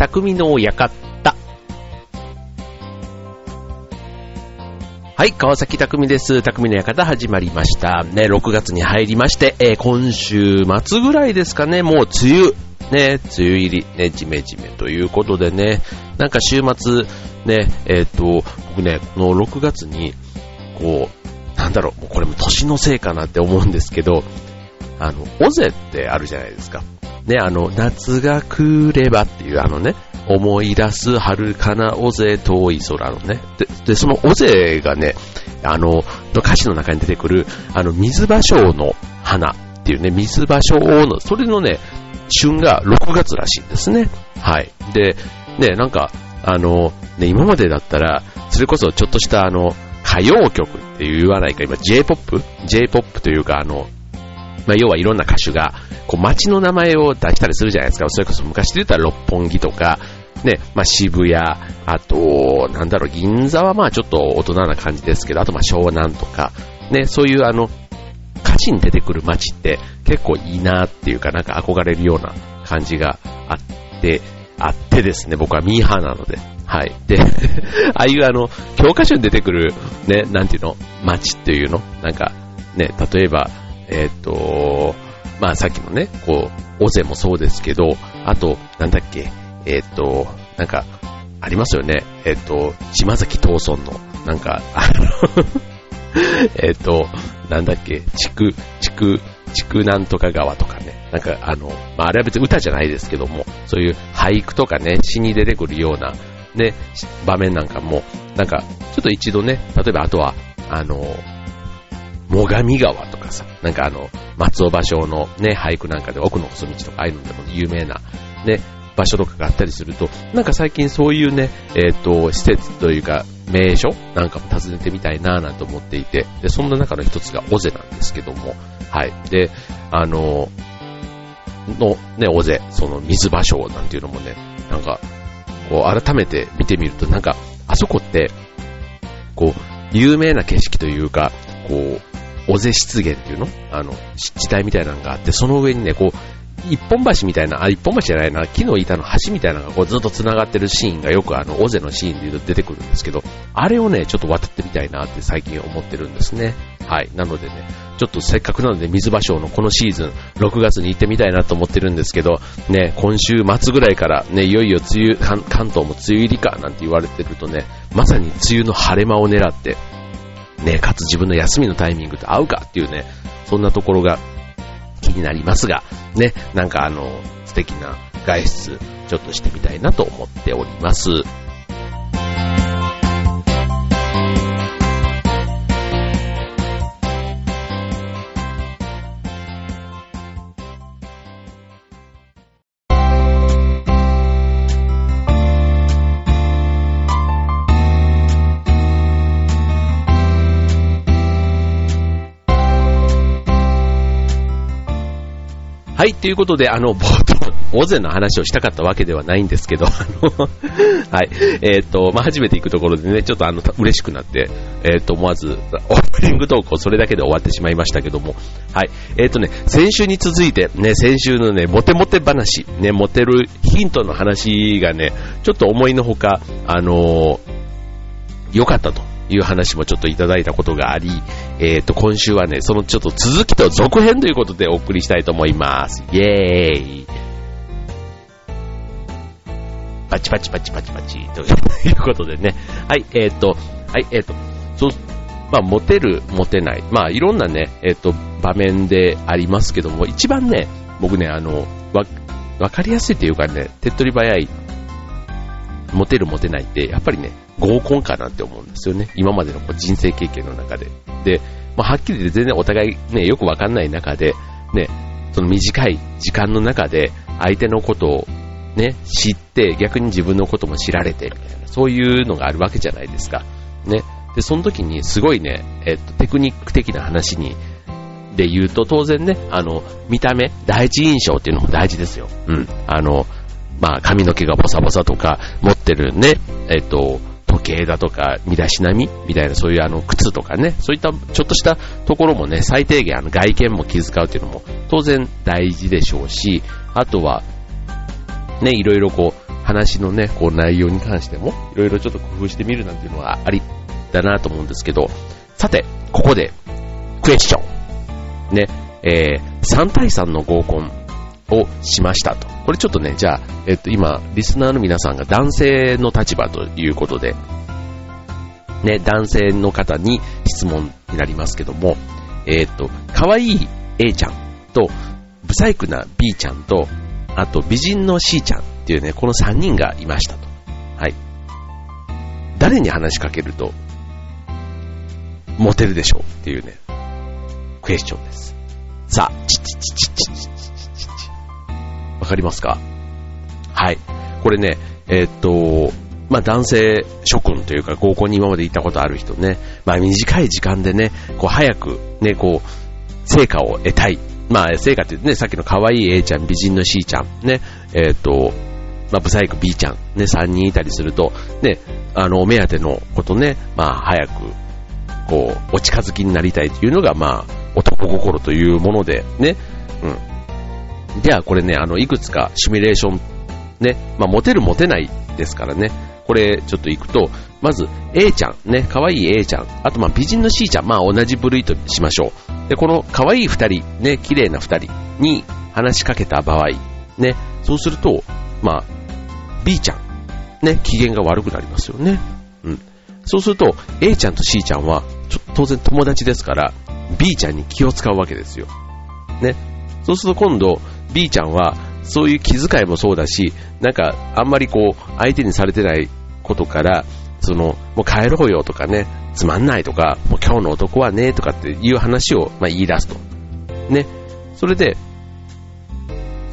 匠の館。はい、川崎匠です。匠の館始まりました。ね、6月に入りまして、えー、今週末ぐらいですかね、もう梅雨、ね、梅雨入り、ね、じめじめということでね、なんか週末、ね、えっ、ー、と、僕ね、この6月に、こう、なんだろう、もうこれも年のせいかなって思うんですけど、あの、尾瀬ってあるじゃないですか。ね、あの、夏が来ればっていうあのね、思い出す遥かな尾瀬遠い空のね。で、でその尾瀬がね、あの、の歌詞の中に出てくる、あの、水芭蕉の花っていうね、水芭蕉の、それのね、旬が6月らしいんですね。はい。で、ね、なんか、あの、ね、今までだったら、それこそちょっとしたあの、歌謡曲って言わないか、今 J-POP?J-POP というか、あの、まあ、要はいろんな歌手が、こう街の名前を出したりするじゃないですか。それこそ昔で言ったら六本木とか、ね、まあ、渋谷、あと、なんだろう、銀座はまあちょっと大人な感じですけど、あとまあ湘南とか、ね、そういうあの、歌詞に出てくる街って結構いいなっていうか、なんか憧れるような感じがあって、あってですね、僕はミーハーなので、はい。で、ああいうあの、教科書に出てくる、ね、なんていうの、街っていうの？なんか、ね、例えば、えっ、と、まあさっきのね、こう、尾瀬もそうですけど、あと、なんだっけ、えっ、と、なんか、ありますよね。えっ、と、島崎東村の、なんか、あの えっと、なんだっけ、地区、地区、地区なんとか川とかね。なんか、あの、まあ、あれは別に歌じゃないですけども、そういう俳句とかね、詩に出てくるような、ね、場面なんかも、なんか、ちょっと一度ね、例えばあとは、あの、最上川とかさ、なんかあの、松尾芭蕉のね、俳句なんかで奥の細道とかああいうのでも有名な、ね、場所とかがあったりすると、なんか最近そういうね、えっ、ー、と、施設というか、名所なんかも訪ねてみたいなぁなんて思っていて、で、そんな中の一つが尾瀬なんですけども、はい。で、あの、のね、尾瀬、その水場所なんていうのもね、なんか、こう改めて見てみると、なんか、あそこって、こう、有名な景色というか、こう、尾瀬湿原っていうの？あの、湿地帯みたいなのがあって、その上にね、こう、一本橋みたいな、あ、一本橋じゃないな、木の板の橋みたいなのがこうずっと繋がってるシーンがよくあの、尾瀬のシーンで言うと出てくるんですけど、あれをね、ちょっと渡ってみたいなって最近思ってるんですね。はい。なのでね、ちょっとせっかくなので水芭蕉のこのシーズン、6月に行ってみたいなと思ってるんですけど、ね、今週末ぐらいからね、いよいよ梅雨、関東も梅雨入りかなんて言われてるとね、まさに梅雨の晴れ間を狙って、ね、かつ自分の休みのタイミングと合うかっていうね、そんなところが気になりますが、ね、なんかあの、素敵な外出、ちょっとしてみたいなと思っております。はい、ということで、あの、冒頭、大勢の話をしたかったわけではないんですけど、あの、はい、えっ、ー、と、まあ、初めて行くところでね、ちょっとあの、嬉しくなって、えっ、ー、と、思わず、オープニングトークをそれだけで終わってしまいましたけども、はい、えっ、ー、とね、先週に続いて、ね、先週のね、モテモテ話、ね、モテるヒントの話がね、ちょっと思いのほか、あの良かったと。いう話もちょっといただいたことがあり、えっ、ー、と、今週はね、そのちょっと続きと続編ということでお送りしたいと思います。イェーイパチパチパチパチパチということでね。はい、えっ、ー、と、はい、えっ、ー、と、そう、まあ、モテる、モテない。まあ、いろんなね、えっ、と、場面でありますけども、一番ね、僕ね、あの、わ、わかりやすいというかね、手っ取り早い、モテる、モテないって、やっぱりね、合コンかなって思うんですよね。今までのこう人生経験の中で。で、まあ、はっきり言って全然お互いね、よくわかんない中で、ね、その短い時間の中で相手のことをね、知って、逆に自分のことも知られて、みたいな、そういうのがあるわけじゃないですか。ね。で、その時にすごいね、えっと、テクニック的な話に、で言うと、当然ね、あの、見た目、第一印象っていうのも大事ですよ。うん。あの、まあ、髪の毛がボサボサとか、持ってるね、えっと、時計だとか、身だしなみみたいな、そういうあの、靴とかね、そういったちょっとしたところもね、最低限あの、外見も気遣うっていうのも当然大事でしょうし、あとは、ね、いろいろこう、話のね、こう内容に関しても、いろいろちょっと工夫してみるなんていうのはありだなと思うんですけど、さて、ここで、クエスチョン。ね、えー、3対3の合コンをしましたと。これちょっとね、じゃあ、えっと、今、リスナーの皆さんが男性の立場ということで、ね、男性の方に質問になりますけども、えっと、可愛いい A ちゃんと、不細工な B ちゃんと、あと美人の C ちゃんっていうね、この3人がいましたと。はい。誰に話しかけると、モテるでしょうっていうね、クエスチョンです。さあ、チチチチチチチ。かりますか？はい。これね、えー、っと、まあ男性諸君というか合コンに今まで行ったことある人ね、まあ短い時間でね、こう早くね、こう、成果を得たい。まあ成果ってね、さっきの可愛い A ちゃん、美人の C ちゃん、ね、えー、っと、まあ、ブサイク B ちゃん、ね、3人いたりすると、ね、あの、お目当てのことね、まあ、早く、こう、お近づきになりたいというのが、まあ、男心というもので、ね、うん。じゃあ、これね、あの、いくつかシミュレーション、ね、まあ、モテるモテないですからね、これちょっと行くと、まず A ちゃん、ね、可愛い A ちゃん、あとまあ美人の C ちゃん、まあ同じ部類としましょう。で、この可愛い二人、ね、綺麗な二人に話しかけた場合、ね、そうすると、まあ、B ちゃん、ね、機嫌が悪くなりますよね。うん。そうすると、A ちゃんと C ちゃんは、当然友達ですから、B ちゃんに気を使うわけですよ。ね。そうすると今度、B ちゃんは、そういう気遣いもそうだし、なんか、あんまりこう、相手にされてないことから、その、もう帰ろうよとかね、つまんないとか、もう今日の男はね、とかっていう話を、まあ、言い出すと。ね。それで、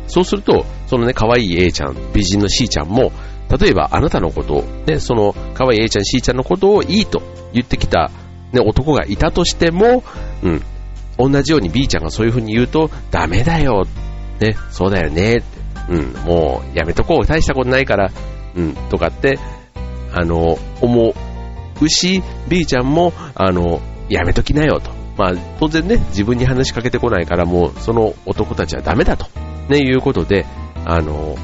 そうすると、そのね、可愛い A ちゃん、美人の C ちゃんも、例えばあなたのことを、ね、その可愛い A ちゃん、C ちゃんのことをいいと言ってきた、ね、男がいたとしても、うん、同じように B ちゃんがそういう風に言うと、ダメだよ、ね、そうだよね、うん、もうやめとこう、大したことないから、うん、とかってあの、思うし、B ちゃんも、あの、やめときなよと。まあ、当然ね、自分に話しかけてこないからもう、その男たちはダメだと。ね、いうことで、あの、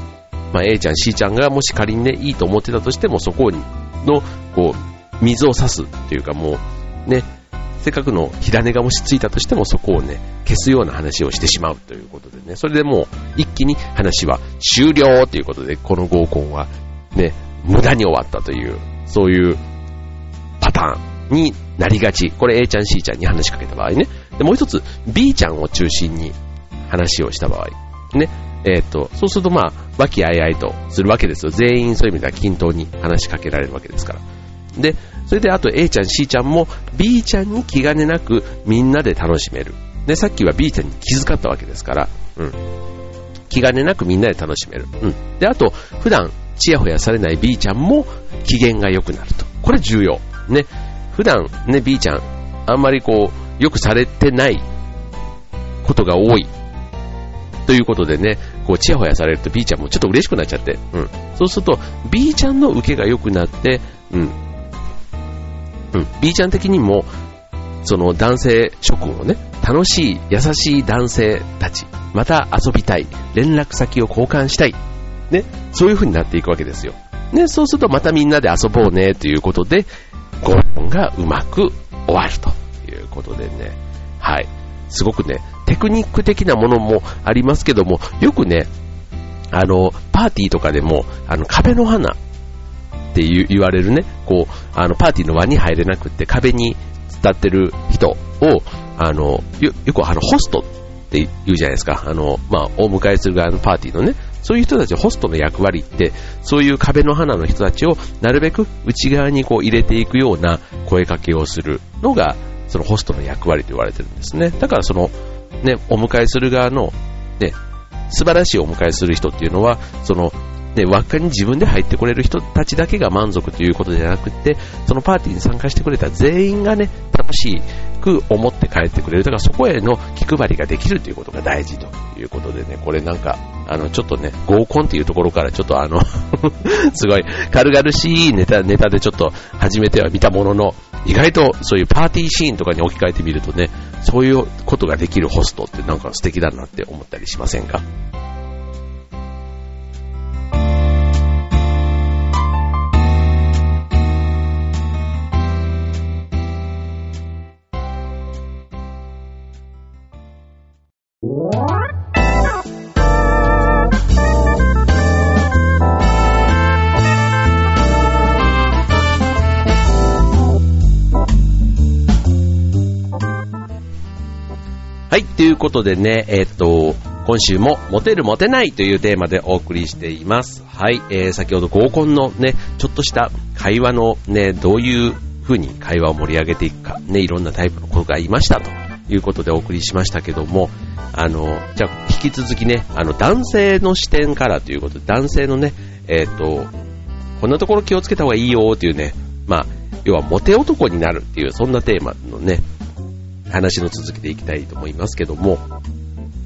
まあ、A ちゃん、C ちゃんがもし仮にね、いいと思ってたとしても、そこにの、こう、水を差すっていうかもう、ね、せっかくの火種がもしついたとしても、そこをね、消すような話をしてしまうということでね、それでもう、一気に話は終了ということで、この合コンは、ね、無駄に終わったという、そういうパターンになりがち。これ A ちゃん C ちゃんに話しかけた場合ね。で、もう一つ B ちゃんを中心に話をした場合。ね。えっ、ー、と、そうするとまあ、和気あいあいとするわけですよ。全員そういう意味では均等に話しかけられるわけですから。で、それであと A ちゃん C ちゃんも B ちゃんに気兼ねなくみんなで楽しめる。で、さっきは B ちゃんに気遣ったわけですから、うん。気兼ねなくみんなで楽しめる。うん。で、あと、普段ちやほやされない B ちゃんも機嫌が良くなると。これ重要。ね。普段ね、B ちゃん、あんまりこう、よくされてないことが多い。ということでね、こう、ちやほやされると B ちゃんもちょっと嬉しくなっちゃって。うん。そうすると、B ちゃんの受けが良くなって、うん。うん。B ちゃん的にも、その男性諸君をね、楽しい、優しい男性たち、また遊びたい、連絡先を交換したいね、そういう風になっていくわけですよ。ね、そうするとまたみんなで遊ぼうねということで、合コンがうまく終わるということでね、はい。すごくね、テクニック的なものもありますけども、よくね、あの、パーティーとかでも、あの、壁の花って言われるね、こう、あの、パーティーの輪に入れなくって壁に伝ってる人を、あの、よ、よくあの、ホストって言うじゃないですか。あの、まあ、お迎えする側のパーティーのね、そういう人たち、ホストの役割って、そういう壁の花の人たちをなるべく内側にこう入れていくような声かけをするのが、そのホストの役割と言われてるんですね。だからその、ね、お迎えする側の、ね、素晴らしいお迎えする人っていうのは、その、ね、輪っかに自分で入ってこれる人たちだけが満足ということじゃなくて、そのパーティーに参加してくれた全員がね、楽しく思って帰ってくれる。だからそこへの気配りができるということが大事ということでね、これなんか、あの、ちょっとね、合コンっていうところからちょっとあの すごい軽々しいネタ、ネタでちょっと始めてはみたものの、意外とそういうパーティーシーンとかに置き換えてみるとね、そういうことができるホストってなんか素敵だなって思ったりしませんか？ということでね、えっ、と、今週もモテるモテないというテーマでお送りしています。はい、えー、先ほど合コンのね、ちょっとした会話のね、どういう風に会話を盛り上げていくか、ね、いろんなタイプの子がいましたということでお送りしましたけども、あの、じゃ引き続きね、あの男性の視点からということで、男性のね、えっ、と、こんなところ気をつけた方がいいよっていうね、まあ、要はモテ男になるっていう、そんなテーマのね、話の続きでいきたいと思いますけども、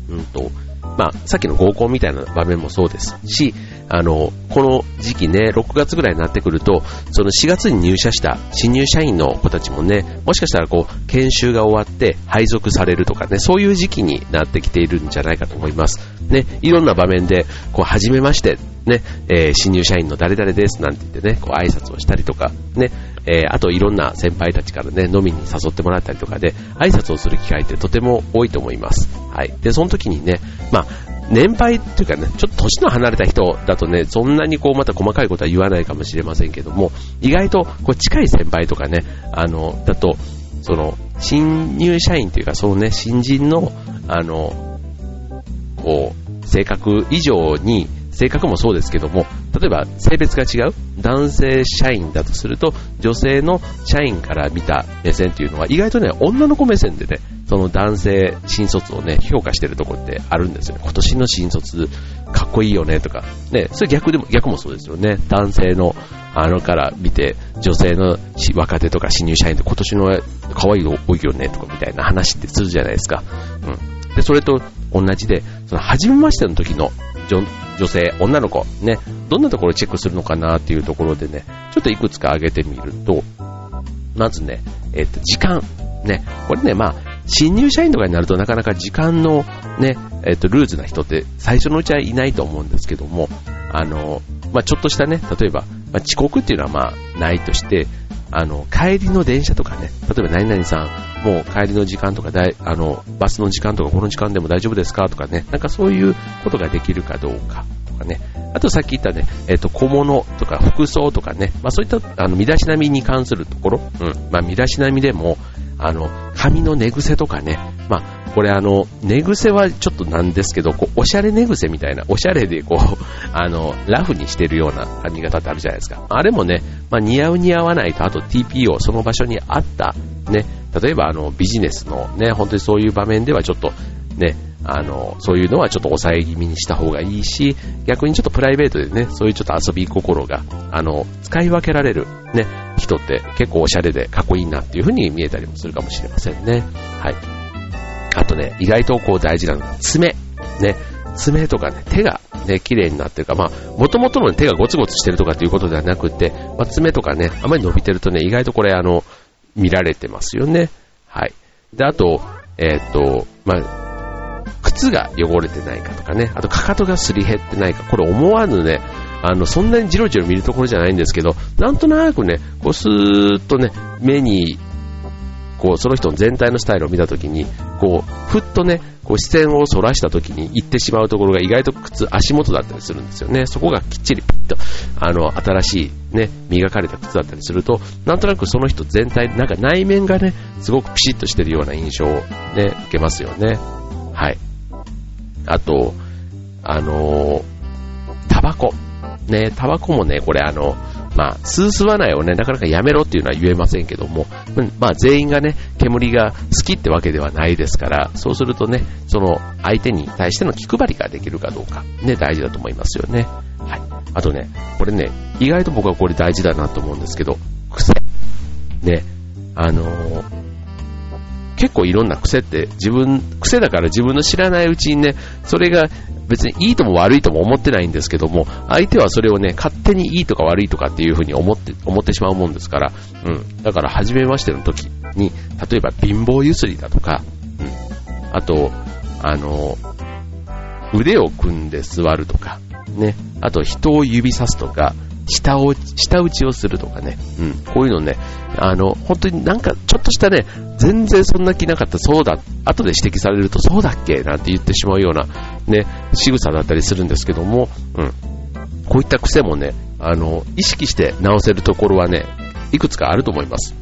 うんと、まあ、さっきの合コンみたいな場面もそうですし、あの、この時期ね、6月ぐらいになってくると、その4月に入社した新入社員の子たちもね、もしかしたらこう、研修が終わって配属されるとかね、そういう時期になってきているんじゃないかと思います。ね、いろんな場面で、こう、初めまして、ね、えー、新入社員の誰々ですなんて言ってね、こう、挨拶をしたりとか、ね、えー、あといろんな先輩たちからね、飲みに誘ってもらったりとかで、挨拶をする機会ってとても多いと思います。はい。で、その時にね、まあ、年配っていうかね、ちょっと年の離れた人だとね、そんなにこうまた細かいことは言わないかもしれませんけども、意外とこう近い先輩とかね、あの、だと、その、新入社員っていうか、そのね、新人の、あの、こう、性格以上に、性格もそうですけども、例えば性別が違う男性社員だとすると、女性の社員から見た目線っていうのは意外とね、女の子目線でね、その男性新卒をね、評価してるところってあるんですよね。今年の新卒、かっこいいよねとか。ね、それ逆でも、逆もそうですよね。男性の、あのから見て、女性の若手とか新入社員って今年の可愛い多いよねとかみたいな話ってするじゃないですか。うん。で、それと同じで、その初めましての時の女女性、女の子、ね、どんなところをチェックするのかなっていうところでね、ちょっといくつか挙げてみると、まずね、えっ、と、時間。ね、これね、まあ、新入社員とかになるとなかなか時間のね、えっ、と、ルーズな人って最初のうちはいないと思うんですけども、あの、まあ、ちょっとしたね、例えば、まあ、遅刻っていうのはまあ、ないとして、あの、帰りの電車とかね、例えば何々さん、もう帰りの時間とかだい、あの、バスの時間とかこの時間でも大丈夫ですかとかね、なんかそういうことができるかどうかとかね。あとさっき言ったね、えっ、ー、と、小物とか服装とかね、まあそういった、あの、身だしなみに関するところ、うん、まあ身だしなみでも、あの、髪の寝癖とかね、まあ、これあの、寝癖はちょっとなんですけど、こう、おしゃれ寝癖みたいな、おしゃれでこう、あの、ラフにしてるような髪型ってあるじゃないですか。あれもね、まあ、似合う似合わないと、あと TPO、その場所にあった、ね、例えばあの、ビジネスのね、本当にそういう場面ではちょっと、ね、あの、そういうのはちょっと抑え気味にした方がいいし、逆にちょっとプライベートでね、そういうちょっと遊び心が、あの、使い分けられる、ね、人って結構おしゃれでかっこいいなっていう風に見えたりもするかもしれませんね。はい。あとね、意外とこう大事なのが爪。ね、爪とかね、手がね、綺麗になってるか、まあ、もともとの手がゴツゴツしてるとかっていうことではなくて、まあ、爪とかね、あまり伸びてるとね、意外とこれあの、見られてますよね。はい。で、あと、えー、っと、まあ、靴が汚れてないかとかね、あとかかとがすり減ってないか、これ思わぬね、あの、そんなにじろじろ見るところじゃないんですけど、なんとなくね、こうスーッとね、目に、こう、その人の全体のスタイルを見たときに、こう、ふっとね、こう視線をそらしたときに行ってしまうところが意外と靴、足元だったりするんですよね。そこがきっちりピッと、あの、新しいね、磨かれた靴だったりすると、なんとなくその人全体、なんか内面がね、すごくピシッとしてるような印象をね、受けますよね。はい。あと、あのタバコ。ね、タバコもね、これあの、まあ、吸う吸わないをね、なかなかやめろっていうのは言えませんけども、まあ、全員がね、煙が好きってわけではないですから、そうするとね、その相手に対しての気配りができるかどうか、ね、大事だと思いますよね。はい。あとね、これね、意外と僕はこれ大事だなと思うんですけど、癖。ね、あのー結構いろんな癖って自分、癖だから自分の知らないうちにね、それが別にいいとも悪いとも思ってないんですけども、相手はそれをね、勝手にいいとか悪いとかっていうふうに思って、思ってしまうもんですから、うん。だから初めましての時に、例えば貧乏ゆすりだとか、うん。あと、あの、腕を組んで座るとか、ね。あと人を指さすとか、下を、下打ちをするとかね、うん、こういうのね、あの、本当になんかちょっとしたね、全然そんな気なかった、そうだ、後で指摘されるとそうだっけなんて言ってしまうような、ね、仕草だったりするんですけども、うん、こういった癖もね、あの、意識して直せるところはね、いくつかあると思います。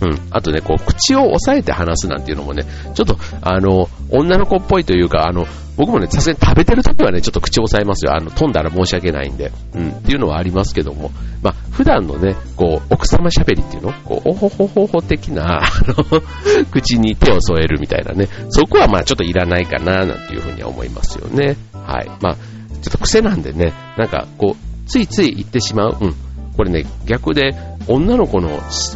うん。あとね、こう、口を押さえて話すなんていうのもね、ちょっと、あの、女の子っぽいというか、あの、僕もね、さすがに食べてる時はね、ちょっと口を押さえますよ。あの、飛んだら申し訳ないんで。うん。っていうのはありますけども、まあ、普段のね、こう、奥様喋りっていうの？こう、おほほほほ的な、あの、口に手を添えるみたいなね、そこはまあ、ちょっといらないかな、なんていうふうには思いますよね。はい。まあ、ちょっと癖なんでね、なんか、こう、ついつい言ってしまう。うん。これね、逆で、女の子の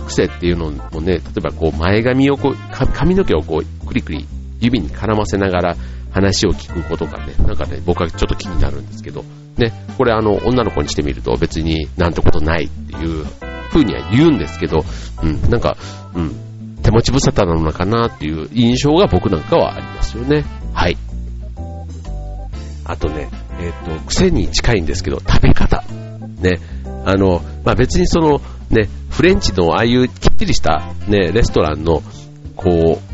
癖っていうのもね、例えばこう前髪をこう、髪の毛をこう、くりくり指に絡ませながら話を聞くことがね、なんかね、僕はちょっと気になるんですけど、ね、これあの、女の子にしてみると別になんてことないっていう風には言うんですけど、うん、なんか、うん、手持ち無沙汰なのかなっていう印象が僕なんかはありますよね。はい。あとね、えっ、ー、と、癖に近いんですけど、食べ方。ね、あの、まあ、別にその、ね、フレンチのああいうきっちりした、ね、レストランの、こう、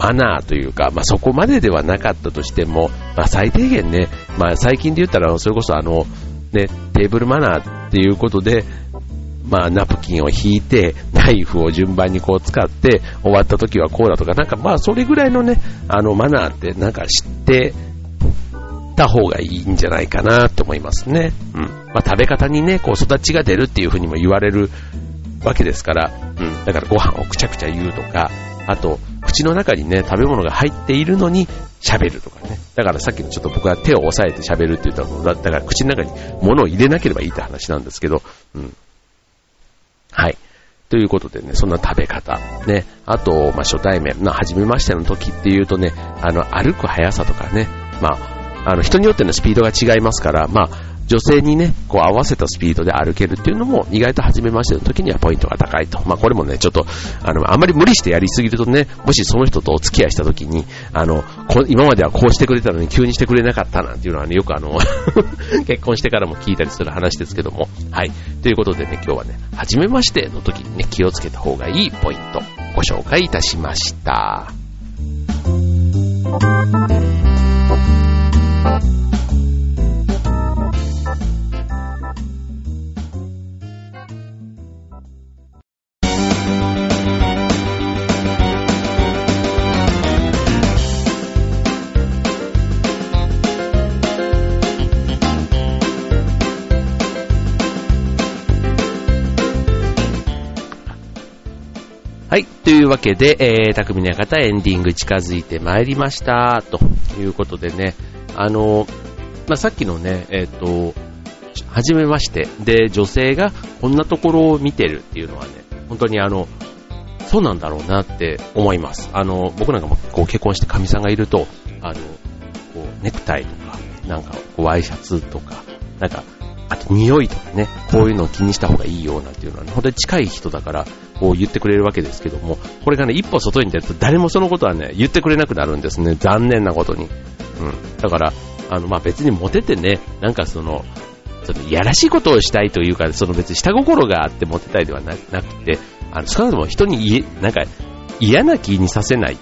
マナーというか、まあ、そこまでではなかったとしても、まあ、最低限ね、まあ、最近で言ったら、それこそあの、ね、テーブルマナーっていうことで、まあ、ナプキンを引いて、ナイフを順番にこう使って、終わった時はこうだとか、なんかまあ、それぐらいのね、あの、マナーってなんか知ってた方がいいんじゃないかなと思いますね。うん。まあ、食べ方にね、こう育ちが出るっていう風にも言われるわけですから、うん。だからご飯をくちゃくちゃ言うとか、あと、口の中にね、食べ物が入っているのに喋るとかね。だからさっきちょっと僕は手を押さえて喋るって言ったのだだから口の中に物を入れなければいいって話なんですけど、うん。はい。ということでね、そんな食べ方。ね。あと、まあ、初対面、まあ、初めましての時っていうとね、あの、歩く速さとかね、まあ、あの、人によってのスピードが違いますから、まあ、女性にね、こう合わせたスピードで歩けるっていうのも意外と初めましての時にはポイントが高いと。まあこれもね、ちょっと、あの、あんまり無理してやりすぎるとね、もしその人とお付き合いした時に、あの、今まではこうしてくれたのに急にしてくれなかったなんていうのはね、よくあの 結婚してからも聞いたりする話ですけども。はい。ということでね、今日はね、初めましての時にね、気をつけた方がいいポイント、ご紹介いたしました。い。というわけで、えー、匠の方エンディング近づいてまいりました。ということでね、あの、まあ、さっきのね、えっ、ー、と、はじめまして。で、女性がこんなところを見てるっていうのはね、本当にあの、そうなんだろうなって思います。あの、僕なんかもこう結婚して神さんがいると、あの、こう、ネクタイとか、なんか、こう、ワイシャツとか、なんか、あと匂いとかね、こういうのを気にした方がいいようなんていうのはね、本当に近い人だから、こう言ってくれるわけですけども、これがね、一歩外に出ると誰もそのことはね、言ってくれなくなるんですね。残念なことに。うん。だから、あの、まあ、別にモテてね、なんかその、ちょっといやらしいことをしたいというか、その別に下心があってモテたいではなくて、あの、少なくとも人になんか嫌な気にさせない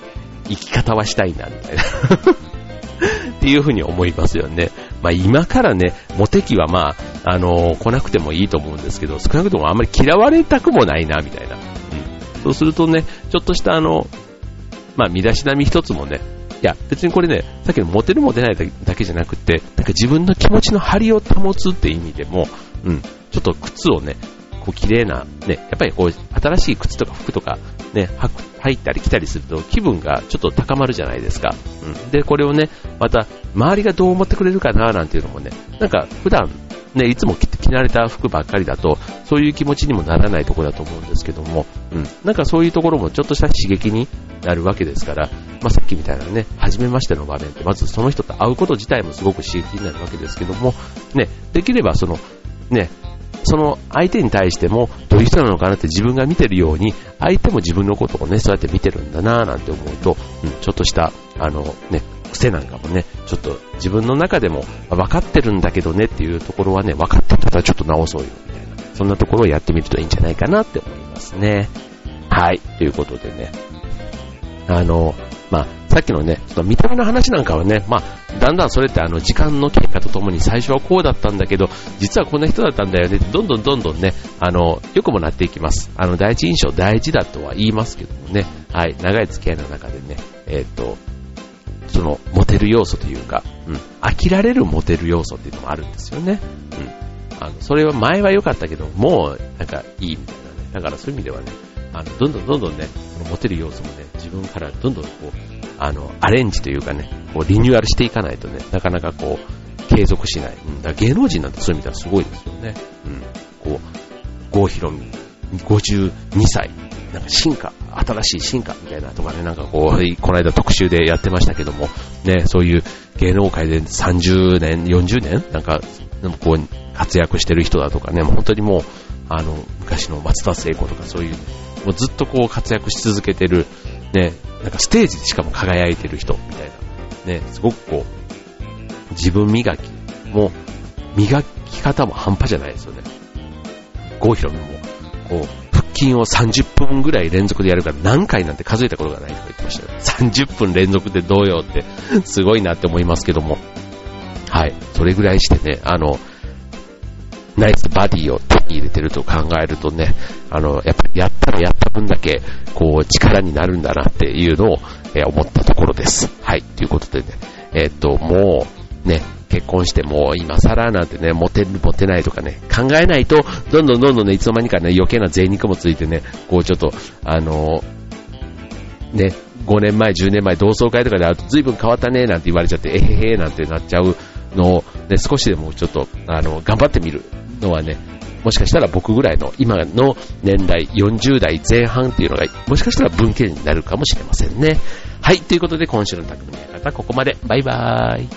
生き方はしたいな、みたいな っていうふうに思いますよね。まあ今からね、モテ期はまあ、あのー、来なくてもいいと思うんですけど、少なくともあんまり嫌われたくもないな、みたいな。そうするとね、ちょっとしたあの、まあ身だしなみ一つもね、いや、別にこれね、さっきのモテるモテないだけじゃなくて、なんか自分の気持ちの張りを保つって意味でも、うん、ちょっと靴をね、こう綺麗な、ね、やっぱりこう、新しい靴とか服とか、ね、入ったり来たりすると気分がちょっと高まるじゃないですか。うん。で、これをね、また、周りがどう思ってくれるかななんていうのもね、なんか普段、ね、いつも着慣れた服ばっかりだと、そういう気持ちにもならないところだと思うんですけども、うん。なんかそういうところもちょっとした刺激になるわけですから、まあ、さっきみたいなね、初めましての場面って、まずその人と会うこと自体もすごく刺激になるわけですけども、ね、できればその、ね、その相手に対してもどういう人なのかなって自分が見てるように、相手も自分のことをね、そうやって見てるんだなぁなんて思うと、うん、ちょっとした、あのね、癖なんかもね、ちょっと自分の中でも分かってるんだけどねっていうところはね、分かってたらちょっと直そうよ、そんなところをやってみるといいんじゃないかなって思いますね。はい、ということでね、あの、まあ、さっきのね、その見た目の話なんかはね、まあ、だんだんそれってあの時間の経過とともに最初はこうだったんだけど、実はこんな人だったんだよね、どんどんどんどんね、あの、良くもなっていきます。あの、第一印象大事だとは言いますけどもね、はい、長い付き合いの中でね、えっ、ー、と、その、モテる要素というか、うん、飽きられるモテる要素っていうのもあるんですよね。うん。あの、それは前は良かったけど、もう、なんかいいみたいなね。だからそういう意味ではね、あの、どんどんどんどんね、そのモテる要素もね、自分からどんどんこう、あの、アレンジというかね、こう、リニューアルしていかないとね、なかなかこう、継続しない。うん、だから芸能人なんてそういう意味ではすごいですよね。うん。こう、郷ひろみ、52歳、なんか進化、新しい進化みたいなとかね、なんかこう、この間特集でやってましたけども、ね、そういう芸能界で30年、40年なんか、でもこう、活躍してる人だとかね、もう本当にもう、あの、昔の松田聖子とかそういう、もうずっとこう活躍し続けてる、ね、なんかステージでしかも輝いてる人みたいな、ね、すごくこう、自分磨きも、磨き方も半端じゃないですよね。郷ひろみも、こう、腹筋を30分ぐらい連続でやるから何回なんて数えたことがないとか言ってましたよ。30分連続でどうよって、すごいなって思いますけども。はい。それぐらいしてね、あの、ナイスバディを手に入れてると考えるとね、あの、やっぱりやったらやった分だけ、こう、力になるんだなっていうのを、えー、思ったところです。はい、ということでね、えー、っと、もう、ね、結婚してもう今更なんてね、モテる、モテないとかね、考えないと、どんどんどんどんね、いつの間にかね、余計な贅肉もついてね、こうちょっと、あの、ね、5年前、10年前、同窓会とかで会うと随分変わったね、なんて言われちゃって、えへへなんてなっちゃうの、ね、少しでもちょっと、あの、頑張ってみるのはね、もしかしたら僕ぐらいの今の年代40代前半っていうのがもしかしたら文献になるかもしれませんね。はい、ということで今週の匠の方ここまで。バイバーイ。